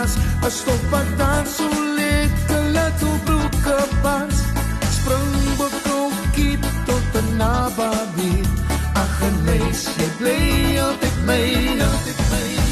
was Asof ek daar so lekker laat hoe broeke was Springbok ookie tot een nababier Ach en meis, jy bly altyd my. Altyd my